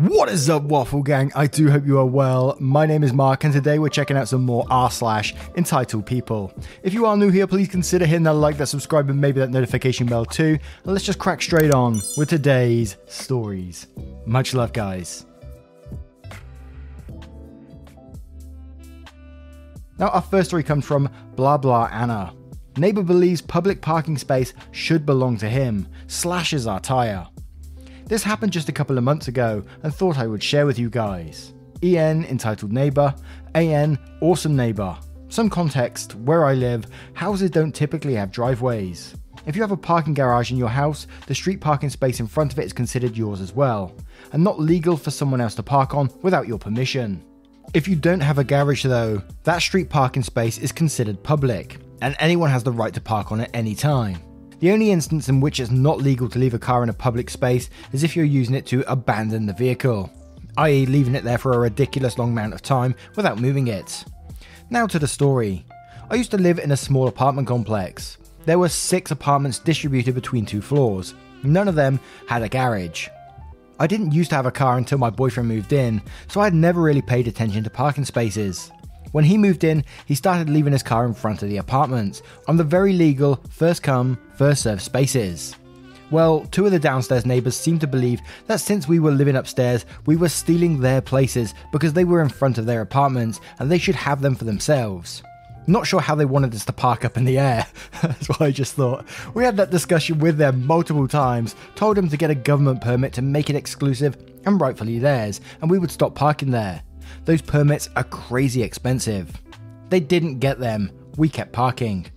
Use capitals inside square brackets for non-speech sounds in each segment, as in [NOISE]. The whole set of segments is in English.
What is up, Waffle Gang? I do hope you are well. My name is Mark, and today we're checking out some more r slash entitled people. If you are new here, please consider hitting that like, that subscribe, and maybe that notification bell too. And let's just crack straight on with today's stories. Much love, guys. Now, our first story comes from Blah Blah Anna. Neighbor believes public parking space should belong to him, slashes our tire. This happened just a couple of months ago and thought I would share with you guys. EN entitled neighbor, AN awesome neighbor. Some context where I live, houses don't typically have driveways. If you have a parking garage in your house, the street parking space in front of it is considered yours as well, and not legal for someone else to park on without your permission. If you don't have a garage though, that street parking space is considered public, and anyone has the right to park on at any time. The only instance in which it's not legal to leave a car in a public space is if you're using it to abandon the vehicle, i.e., leaving it there for a ridiculous long amount of time without moving it. Now to the story. I used to live in a small apartment complex. There were six apartments distributed between two floors. None of them had a garage. I didn't used to have a car until my boyfriend moved in, so I had never really paid attention to parking spaces. When he moved in, he started leaving his car in front of the apartments on the very legal first come, first served spaces. Well, two of the downstairs neighbours seemed to believe that since we were living upstairs, we were stealing their places because they were in front of their apartments and they should have them for themselves. Not sure how they wanted us to park up in the air. [LAUGHS] That's what I just thought. We had that discussion with them multiple times, told them to get a government permit to make it exclusive and rightfully theirs, and we would stop parking there. Those permits are crazy expensive. They didn't get them, we kept parking.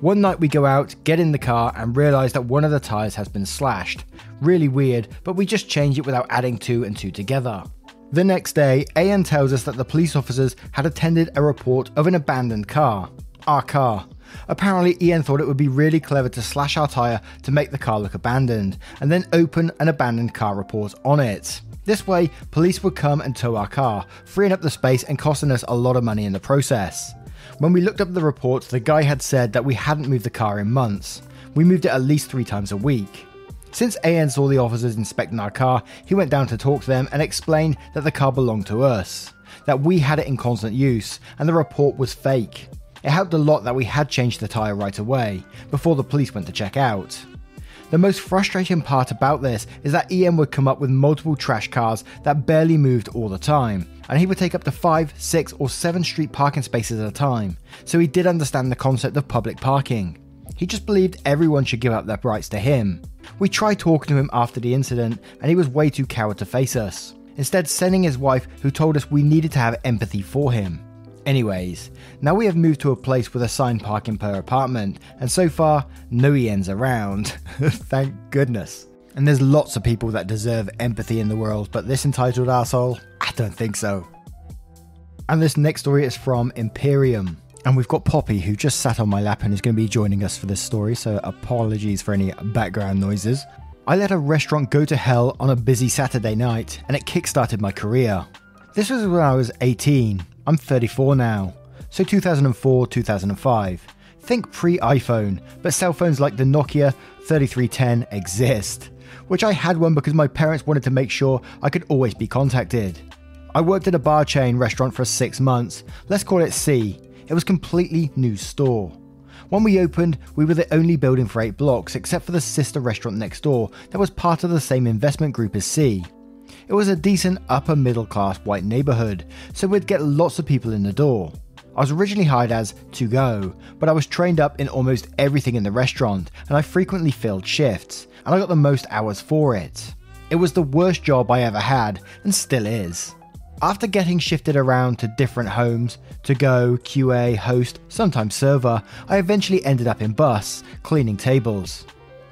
One night we go out, get in the car, and realise that one of the tyres has been slashed. Really weird, but we just change it without adding two and two together. The next day, AN tells us that the police officers had attended a report of an abandoned car. Our car. Apparently, EN thought it would be really clever to slash our tyre to make the car look abandoned, and then open an abandoned car report on it. This way, police would come and tow our car, freeing up the space and costing us a lot of money in the process. When we looked up the report, the guy had said that we hadn't moved the car in months. We moved it at least three times a week. Since AN saw the officers inspecting our car, he went down to talk to them and explained that the car belonged to us, that we had it in constant use, and the report was fake. It helped a lot that we had changed the tyre right away, before the police went to check out. The most frustrating part about this is that EN would come up with multiple trash cars that barely moved all the time, and he would take up to 5, 6, or 7 street parking spaces at a time, so he did understand the concept of public parking. He just believed everyone should give up their rights to him. We tried talking to him after the incident, and he was way too coward to face us, instead, sending his wife, who told us we needed to have empathy for him. Anyways, now we have moved to a place with assigned parking per apartment, and so far, no ENs around. [LAUGHS] Thank goodness. And there's lots of people that deserve empathy in the world, but this entitled asshole, I don't think so. And this next story is from Imperium. And we've got Poppy, who just sat on my lap and is going to be joining us for this story, so apologies for any background noises. I let a restaurant go to hell on a busy Saturday night, and it kickstarted my career. This was when I was 18, I'm 34 now. So 2004, 2005. Think pre iPhone, but cell phones like the Nokia 3310 exist. Which I had one because my parents wanted to make sure I could always be contacted. I worked at a bar chain restaurant for six months. Let's call it C. It was completely new store. When we opened, we were the only building for eight blocks, except for the sister restaurant next door that was part of the same investment group as C. It was a decent upper middle class white neighbourhood, so we'd get lots of people in the door. I was originally hired as to go, but I was trained up in almost everything in the restaurant, and I frequently filled shifts, and I got the most hours for it. It was the worst job I ever had, and still is. After getting shifted around to different homes, to go, QA, host, sometimes server, I eventually ended up in bus, cleaning tables.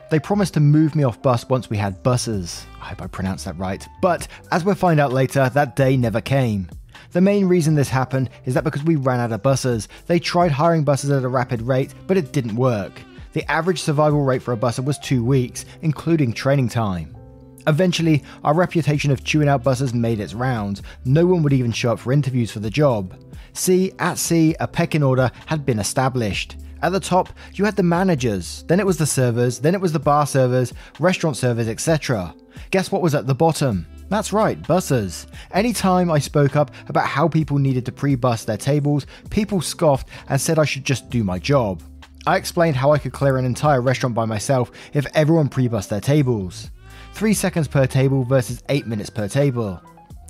They promised to move me off bus once we had buses. I hope I pronounced that right. But as we'll find out later, that day never came. The main reason this happened is that because we ran out of buses, they tried hiring buses at a rapid rate, but it didn't work. The average survival rate for a busser was two weeks, including training time. Eventually, our reputation of chewing out buses made its rounds. No one would even show up for interviews for the job. See, at C, a pecking order had been established. At the top, you had the managers, then it was the servers, then it was the bar servers, restaurant servers, etc. Guess what was at the bottom? That's right, bussers. Anytime I spoke up about how people needed to pre bus their tables, people scoffed and said I should just do my job. I explained how I could clear an entire restaurant by myself if everyone pre bussed their tables. 3 seconds per table versus 8 minutes per table.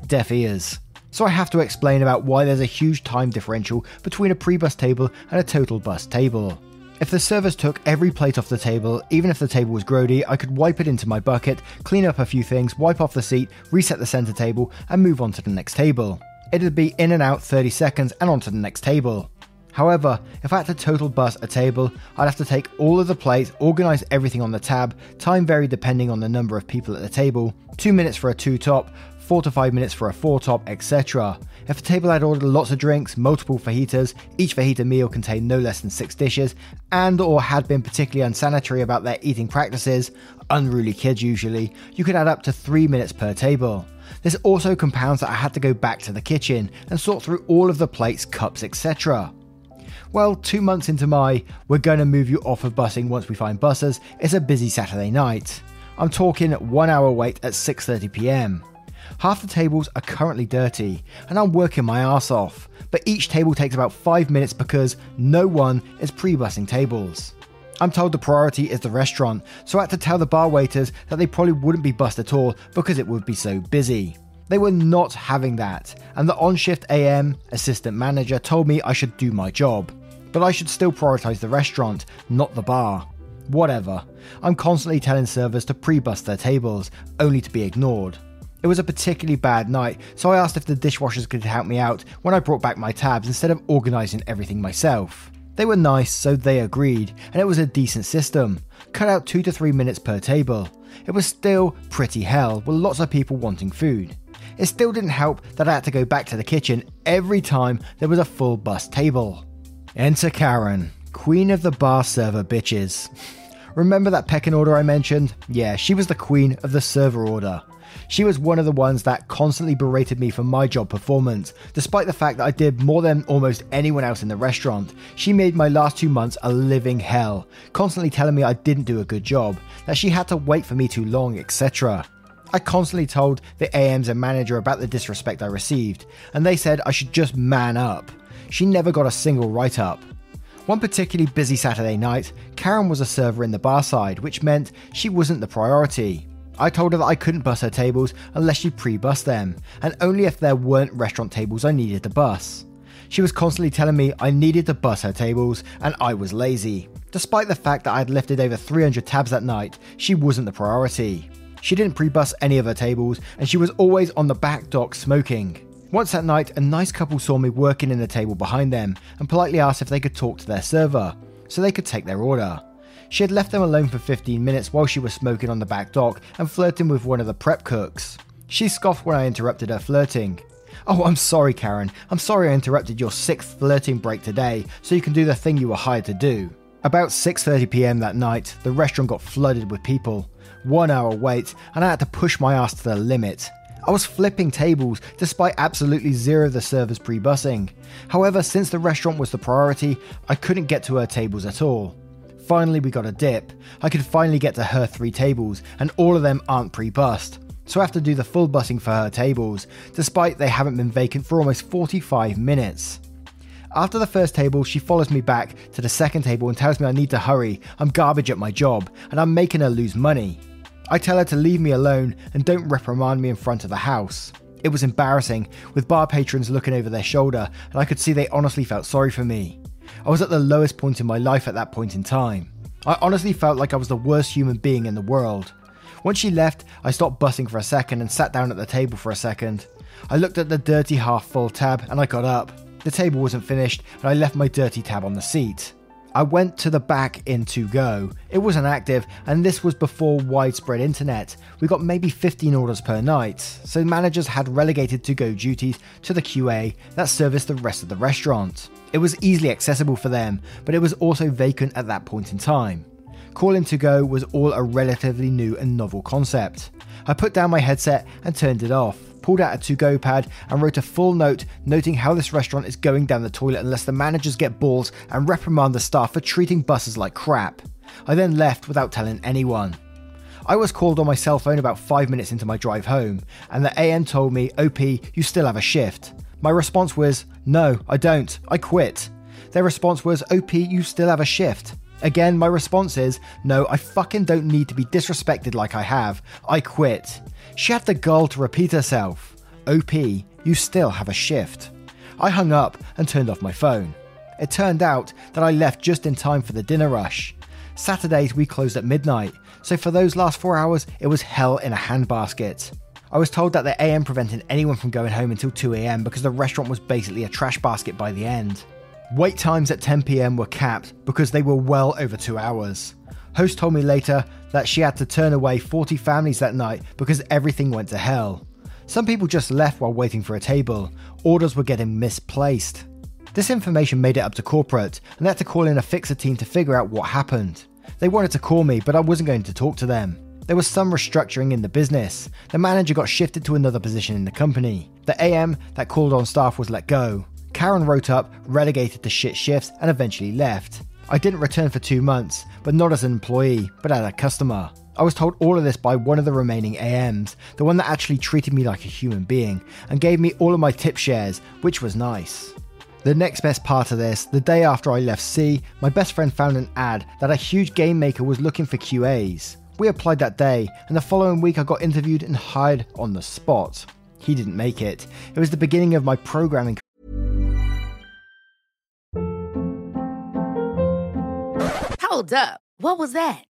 Deaf ears. So I have to explain about why there's a huge time differential between a pre bus table and a total bus table. If the servers took every plate off the table, even if the table was grody, I could wipe it into my bucket, clean up a few things, wipe off the seat, reset the center table, and move on to the next table. It'd be in and out 30 seconds and on to the next table. However, if I had to total bus a table, I'd have to take all of the plates, organise everything on the tab, time varied depending on the number of people at the table, 2 minutes for a 2 top, 4 to 5 minutes for a 4 top, etc. If a table had ordered lots of drinks, multiple fajitas, each fajita meal contained no less than 6 dishes, and or had been particularly unsanitary about their eating practices, unruly kids usually, you could add up to 3 minutes per table. This also compounds that I had to go back to the kitchen and sort through all of the plates, cups, etc. Well, two months into my we're going to move you off of busing once we find buses, it's a busy Saturday night. I'm talking one hour wait at 6.30pm. Half the tables are currently dirty, and I'm working my ass off, but each table takes about 5 minutes because no one is pre bussing tables. I'm told the priority is the restaurant, so I had to tell the bar waiters that they probably wouldn't be bussed at all because it would be so busy. They were not having that, and the on shift AM assistant manager told me I should do my job. But I should still prioritise the restaurant, not the bar. Whatever. I'm constantly telling servers to pre bus their tables, only to be ignored. It was a particularly bad night, so I asked if the dishwashers could help me out when I brought back my tabs instead of organising everything myself. They were nice, so they agreed, and it was a decent system. Cut out 2 to 3 minutes per table. It was still pretty hell, with lots of people wanting food. It still didn't help that I had to go back to the kitchen every time there was a full bus table. Enter Karen, queen of the bar server bitches. [LAUGHS] Remember that pecking order I mentioned? Yeah, she was the queen of the server order. She was one of the ones that constantly berated me for my job performance. Despite the fact that I did more than almost anyone else in the restaurant, she made my last two months a living hell, constantly telling me I didn't do a good job, that she had to wait for me too long, etc. I constantly told the AMs and manager about the disrespect I received, and they said I should just man up. She never got a single write up. One particularly busy Saturday night, Karen was a server in the bar side, which meant she wasn't the priority. I told her that I couldn't bus her tables unless she pre bus them, and only if there weren't restaurant tables I needed to bus. She was constantly telling me I needed to bus her tables, and I was lazy. Despite the fact that I had lifted over 300 tabs that night, she wasn't the priority. She didn't pre bus any of her tables, and she was always on the back dock smoking. Once that night, a nice couple saw me working in the table behind them and politely asked if they could talk to their server, so they could take their order. She had left them alone for 15 minutes while she was smoking on the back dock and flirting with one of the prep cooks. She scoffed when I interrupted her flirting. Oh, I'm sorry, Karen. I'm sorry I interrupted your sixth flirting break today, so you can do the thing you were hired to do. About 6:30 p.m. that night, the restaurant got flooded with people. One hour wait, and I had to push my ass to the limit. I was flipping tables despite absolutely zero of the servers pre bussing. However, since the restaurant was the priority, I couldn't get to her tables at all. Finally, we got a dip. I could finally get to her three tables, and all of them aren't pre bussed. So I have to do the full bussing for her tables, despite they haven't been vacant for almost 45 minutes. After the first table, she follows me back to the second table and tells me I need to hurry, I'm garbage at my job, and I'm making her lose money. I tell her to leave me alone and don't reprimand me in front of the house. It was embarrassing, with bar patrons looking over their shoulder, and I could see they honestly felt sorry for me. I was at the lowest point in my life at that point in time. I honestly felt like I was the worst human being in the world. Once she left, I stopped bussing for a second and sat down at the table for a second. I looked at the dirty half full tab and I got up. The table wasn't finished, and I left my dirty tab on the seat. I went to the back in to go. It wasn't active, and this was before widespread internet. We got maybe 15 orders per night, so managers had relegated to go duties to the QA that serviced the rest of the restaurant. It was easily accessible for them, but it was also vacant at that point in time. Calling to go was all a relatively new and novel concept. I put down my headset and turned it off pulled out a to go pad, and wrote a full note noting how this restaurant is going down the toilet unless the managers get balls and reprimand the staff for treating buses like crap. I then left without telling anyone. I was called on my cell phone about five minutes into my drive home, and the AM told me, OP, you still have a shift. My response was, No, I don't. I quit. Their response was, OP, you still have a shift. Again, my response is, No, I fucking don't need to be disrespected like I have. I quit. She had the gall to repeat herself OP, you still have a shift. I hung up and turned off my phone. It turned out that I left just in time for the dinner rush. Saturdays we closed at midnight, so for those last four hours it was hell in a handbasket. I was told that the AM prevented anyone from going home until 2am because the restaurant was basically a trash basket by the end. Wait times at 10pm were capped because they were well over two hours. Host told me later that she had to turn away 40 families that night because everything went to hell. Some people just left while waiting for a table, orders were getting misplaced. This information made it up to corporate, and they had to call in a fixer team to figure out what happened. They wanted to call me, but I wasn't going to talk to them. There was some restructuring in the business. The manager got shifted to another position in the company. The AM that called on staff was let go. Karen wrote up, relegated to shit shifts, and eventually left. I didn't return for two months, but not as an employee, but as a customer. I was told all of this by one of the remaining AMs, the one that actually treated me like a human being, and gave me all of my tip shares, which was nice. The next best part of this, the day after I left C, my best friend found an ad that a huge game maker was looking for QAs. We applied that day, and the following week I got interviewed and hired on the spot. He didn't make it. It was the beginning of my programming Hold up. What was that?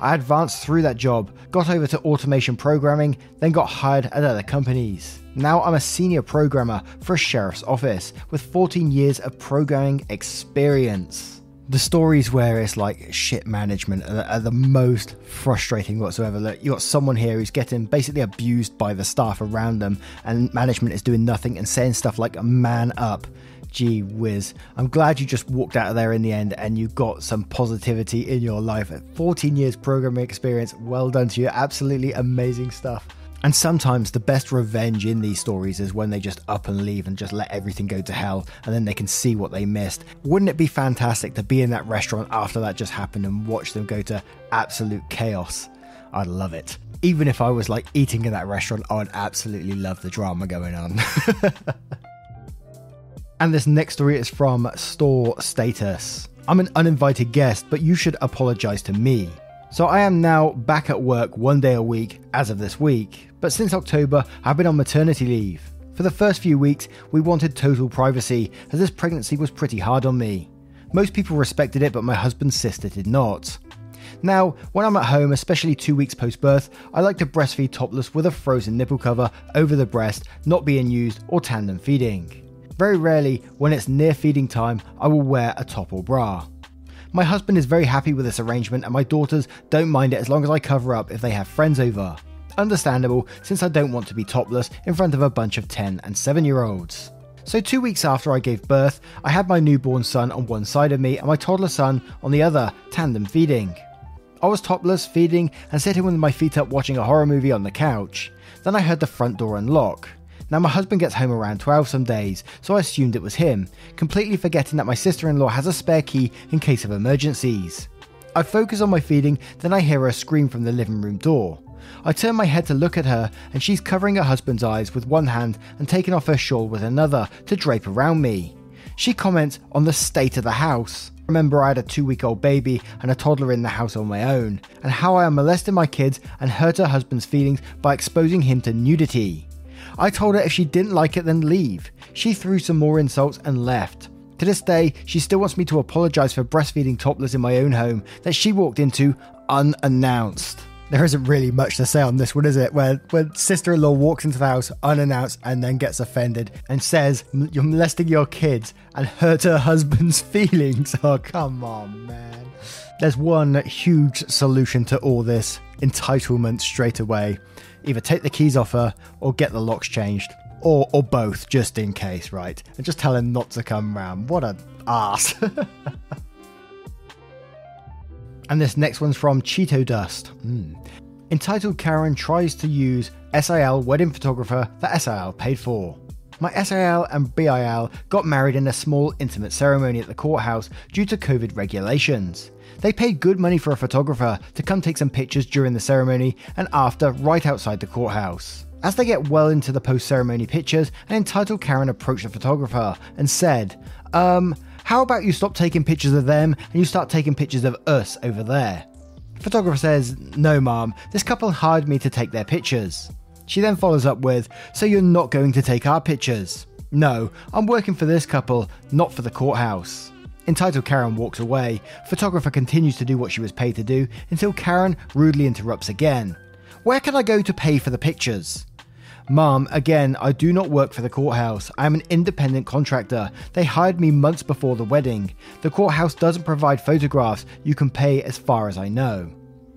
I advanced through that job, got over to automation programming, then got hired at other companies. Now I'm a senior programmer for a sheriff's office with 14 years of programming experience. The stories where it's like shit management are, are the most frustrating whatsoever. Look, you got someone here who's getting basically abused by the staff around them, and management is doing nothing and saying stuff like "man up." Gee whiz. I'm glad you just walked out of there in the end and you got some positivity in your life. 14 years programming experience, well done to you. Absolutely amazing stuff. And sometimes the best revenge in these stories is when they just up and leave and just let everything go to hell and then they can see what they missed. Wouldn't it be fantastic to be in that restaurant after that just happened and watch them go to absolute chaos? I'd love it. Even if I was like eating in that restaurant, I would absolutely love the drama going on. [LAUGHS] And this next story is from Store Status. I'm an uninvited guest, but you should apologize to me. So I am now back at work one day a week as of this week, but since October I've been on maternity leave. For the first few weeks, we wanted total privacy, as this pregnancy was pretty hard on me. Most people respected it, but my husband's sister did not. Now, when I'm at home, especially two weeks post birth, I like to breastfeed topless with a frozen nipple cover over the breast, not being used, or tandem feeding. Very rarely, when it's near feeding time, I will wear a top or bra. My husband is very happy with this arrangement, and my daughters don't mind it as long as I cover up if they have friends over. Understandable, since I don't want to be topless in front of a bunch of 10 and 7 year olds. So, two weeks after I gave birth, I had my newborn son on one side of me and my toddler son on the other, tandem feeding. I was topless, feeding, and sitting with my feet up watching a horror movie on the couch. Then I heard the front door unlock. Now, my husband gets home around 12 some days, so I assumed it was him, completely forgetting that my sister in law has a spare key in case of emergencies. I focus on my feeding, then I hear her scream from the living room door. I turn my head to look at her, and she's covering her husband's eyes with one hand and taking off her shawl with another to drape around me. She comments on the state of the house. Remember, I had a two week old baby and a toddler in the house on my own, and how I am molesting my kids and hurt her husband's feelings by exposing him to nudity. I told her if she didn't like it, then leave. She threw some more insults and left. To this day, she still wants me to apologise for breastfeeding topless in my own home that she walked into unannounced. There isn't really much to say on this one, is it? Where when sister-in-law walks into the house unannounced and then gets offended and says you're molesting your kids and hurt her husband's [LAUGHS] feelings. Oh come on, man. There's one huge solution to all this entitlement straight away. Either take the keys off her or get the locks changed. Or, or both, just in case, right? And just tell him not to come round. What a ass. [LAUGHS] and this next one's from Cheeto Dust. Mm. Entitled Karen tries to use SIL wedding photographer that SIL paid for. My SIL and BIL got married in a small, intimate ceremony at the courthouse due to COVID regulations. They paid good money for a photographer to come take some pictures during the ceremony and after, right outside the courthouse. As they get well into the post ceremony pictures, an entitled Karen approached the photographer and said, Um, how about you stop taking pictures of them and you start taking pictures of us over there? Photographer says, No, ma'am, this couple hired me to take their pictures. She then follows up with, So you're not going to take our pictures? No, I'm working for this couple, not for the courthouse. Entitled Karen walks away. Photographer continues to do what she was paid to do until Karen rudely interrupts again. Where can I go to pay for the pictures? Mom, again, I do not work for the courthouse. I am an independent contractor. They hired me months before the wedding. The courthouse doesn't provide photographs. You can pay as far as I know.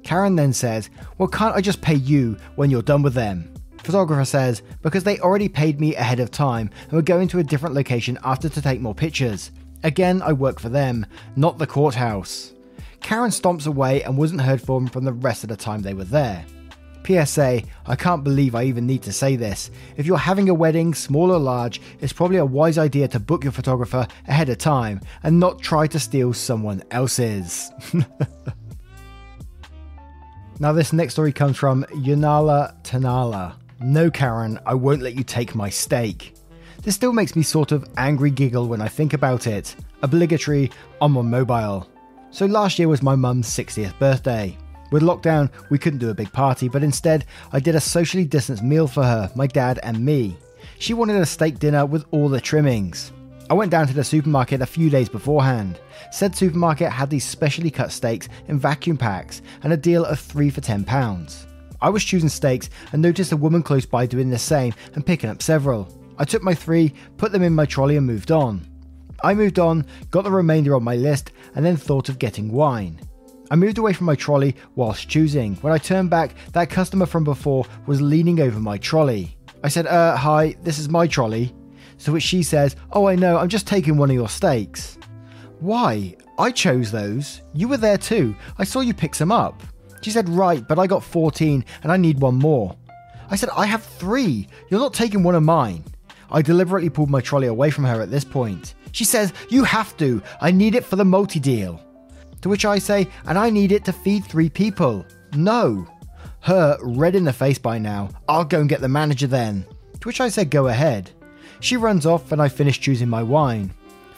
Karen then says, Well, can't I just pay you when you're done with them? Photographer says, Because they already paid me ahead of time and we're going to a different location after to take more pictures. Again, I work for them, not the courthouse. Karen stomps away and wasn't heard from from the rest of the time they were there. PSA, I can't believe I even need to say this. If you're having a wedding, small or large, it's probably a wise idea to book your photographer ahead of time and not try to steal someone else's. [LAUGHS] now, this next story comes from Yunala Tanala. No, Karen, I won't let you take my steak. This still makes me sort of angry giggle when I think about it. Obligatory on mobile. So last year was my mum's 60th birthday. With lockdown, we couldn't do a big party, but instead, I did a socially distanced meal for her, my dad, and me. She wanted a steak dinner with all the trimmings. I went down to the supermarket a few days beforehand. Said supermarket had these specially cut steaks in vacuum packs and a deal of 3 for £10. I was choosing steaks and noticed a woman close by doing the same and picking up several. I took my three, put them in my trolley, and moved on. I moved on, got the remainder on my list, and then thought of getting wine. I moved away from my trolley whilst choosing. When I turned back, that customer from before was leaning over my trolley. I said, uh, hi, this is my trolley. To which she says, oh, I know, I'm just taking one of your steaks. Why? I chose those. You were there too. I saw you pick some up. She said, right, but I got 14 and I need one more. I said, I have three. You're not taking one of mine. I deliberately pulled my trolley away from her at this point. She says, You have to. I need it for the multi deal. To which I say, and I need it to feed three people. No. Her, red in the face by now, I'll go and get the manager then. To which I said, go ahead. She runs off and I finish choosing my wine.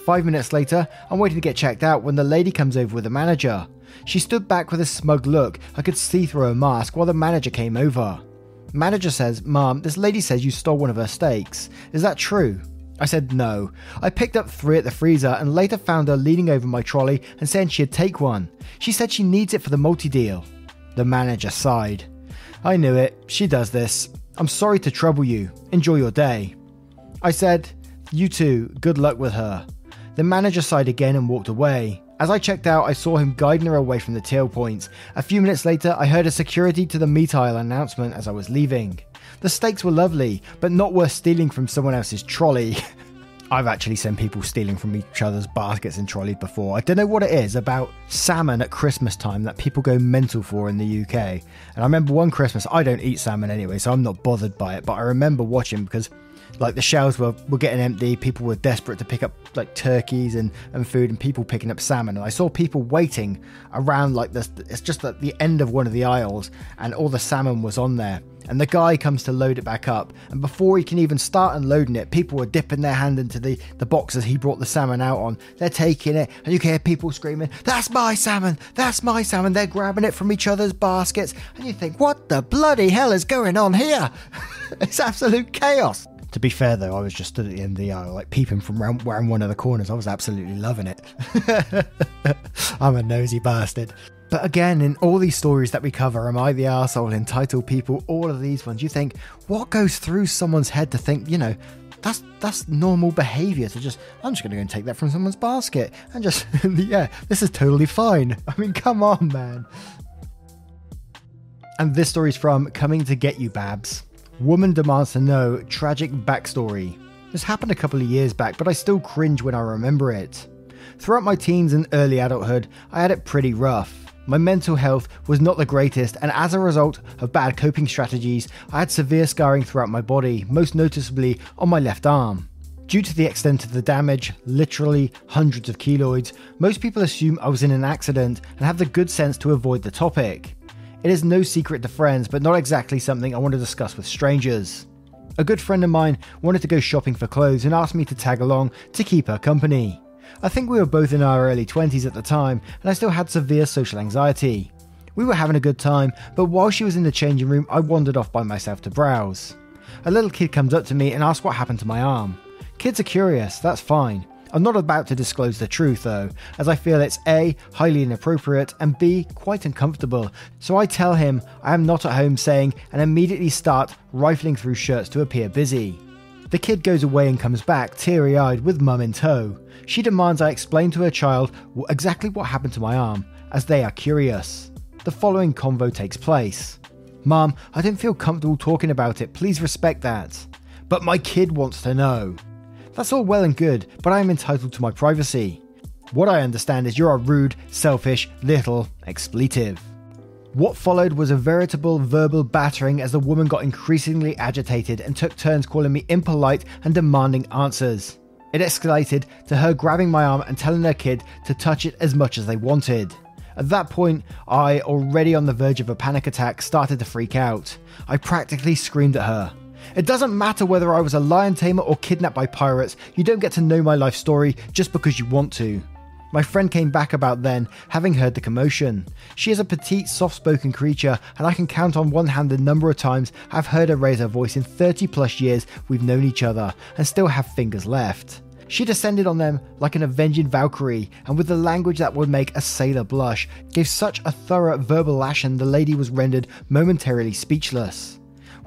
Five minutes later, I'm waiting to get checked out when the lady comes over with the manager. She stood back with a smug look. I could see through her mask while the manager came over. Manager says, Mom, this lady says you stole one of her steaks. Is that true? I said no. I picked up three at the freezer and later found her leaning over my trolley and saying she'd take one. She said she needs it for the multi deal. The manager sighed. I knew it. She does this. I'm sorry to trouble you. Enjoy your day. I said, You too. Good luck with her. The manager sighed again and walked away. As I checked out, I saw him guiding her away from the tail points. A few minutes later, I heard a security to the meat aisle announcement as I was leaving. The steaks were lovely, but not worth stealing from someone else's trolley. [LAUGHS] I've actually seen people stealing from each other's baskets and trolleys before. I don't know what it is about salmon at Christmas time that people go mental for in the UK. And I remember one Christmas, I don't eat salmon anyway, so I'm not bothered by it, but I remember watching because like the shelves were, were getting empty. People were desperate to pick up like turkeys and, and food and people picking up salmon. And i saw people waiting around like this it's just at the end of one of the aisles and all the salmon was on there. And the guy comes to load it back up. And before he can even start unloading it people were dipping their hand into the, the boxes he brought the salmon out on. They're taking it. And you can hear people screaming that's my salmon! That's my salmon! They're grabbing it from each other's baskets. And you think what the bloody hell is going on here? [LAUGHS] It's absolute chaos to be fair, though, I was just stood at the end of the aisle, like peeping from round, around one of the corners. I was absolutely loving it. [LAUGHS] I'm a nosy bastard. But again, in all these stories that we cover, am I the arsehole, entitled people, all of these ones, you think, what goes through someone's head to think, you know, that's that's normal behavior to just I'm just gonna go and take that from someone's basket and just [LAUGHS] yeah, this is totally fine. I mean, come on, man. And this story's from Coming to Get You Babs. Woman demands to know tragic backstory. This happened a couple of years back, but I still cringe when I remember it. Throughout my teens and early adulthood, I had it pretty rough. My mental health was not the greatest, and as a result of bad coping strategies, I had severe scarring throughout my body, most noticeably on my left arm. Due to the extent of the damage, literally hundreds of keloids, most people assume I was in an accident and have the good sense to avoid the topic. It is no secret to friends, but not exactly something I want to discuss with strangers. A good friend of mine wanted to go shopping for clothes and asked me to tag along to keep her company. I think we were both in our early 20s at the time, and I still had severe social anxiety. We were having a good time, but while she was in the changing room, I wandered off by myself to browse. A little kid comes up to me and asks what happened to my arm. Kids are curious, that's fine. I'm not about to disclose the truth though, as I feel it's A, highly inappropriate, and B, quite uncomfortable. So I tell him I am not at home saying and immediately start rifling through shirts to appear busy. The kid goes away and comes back, teary eyed, with mum in tow. She demands I explain to her child exactly what happened to my arm, as they are curious. The following convo takes place Mum, I don't feel comfortable talking about it, please respect that. But my kid wants to know. That's all well and good, but I am entitled to my privacy. What I understand is you're a rude, selfish, little expletive. What followed was a veritable verbal battering as the woman got increasingly agitated and took turns calling me impolite and demanding answers. It escalated to her grabbing my arm and telling her kid to touch it as much as they wanted. At that point, I, already on the verge of a panic attack, started to freak out. I practically screamed at her. It doesn't matter whether I was a lion tamer or kidnapped by pirates, you don't get to know my life story just because you want to. My friend came back about then, having heard the commotion. She is a petite, soft spoken creature, and I can count on one hand the number of times I've heard her raise her voice in 30 plus years we've known each other, and still have fingers left. She descended on them like an avenging Valkyrie, and with the language that would make a sailor blush, gave such a thorough verbal lashing the lady was rendered momentarily speechless.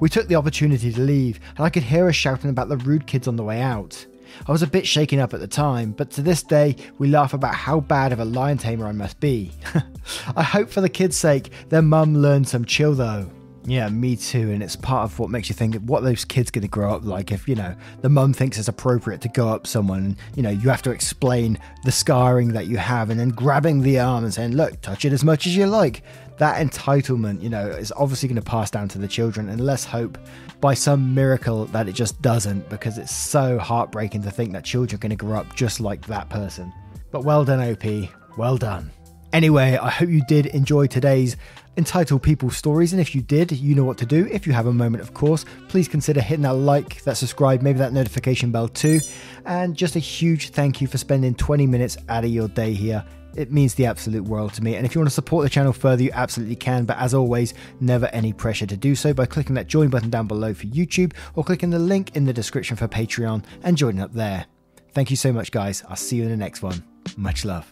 We took the opportunity to leave, and I could hear her shouting about the rude kids on the way out. I was a bit shaken up at the time, but to this day, we laugh about how bad of a lion tamer I must be. [LAUGHS] I hope for the kids' sake their mum learned some chill though. Yeah, me too. And it's part of what makes you think what those kids going to grow up like. If, you know, the mum thinks it's appropriate to go up someone and, you know, you have to explain the scarring that you have and then grabbing the arm and saying, look, touch it as much as you like that entitlement, you know, is obviously going to pass down to the children. And let's hope by some miracle that it just doesn't, because it's so heartbreaking to think that children are going to grow up just like that person. But well done, OP. Well done. Anyway, I hope you did enjoy today's entitled people stories and if you did you know what to do if you have a moment of course please consider hitting that like that subscribe maybe that notification bell too and just a huge thank you for spending 20 minutes out of your day here it means the absolute world to me. And if you want to support the channel further, you absolutely can. But as always, never any pressure to do so by clicking that join button down below for YouTube or clicking the link in the description for Patreon and joining up there. Thank you so much, guys. I'll see you in the next one. Much love.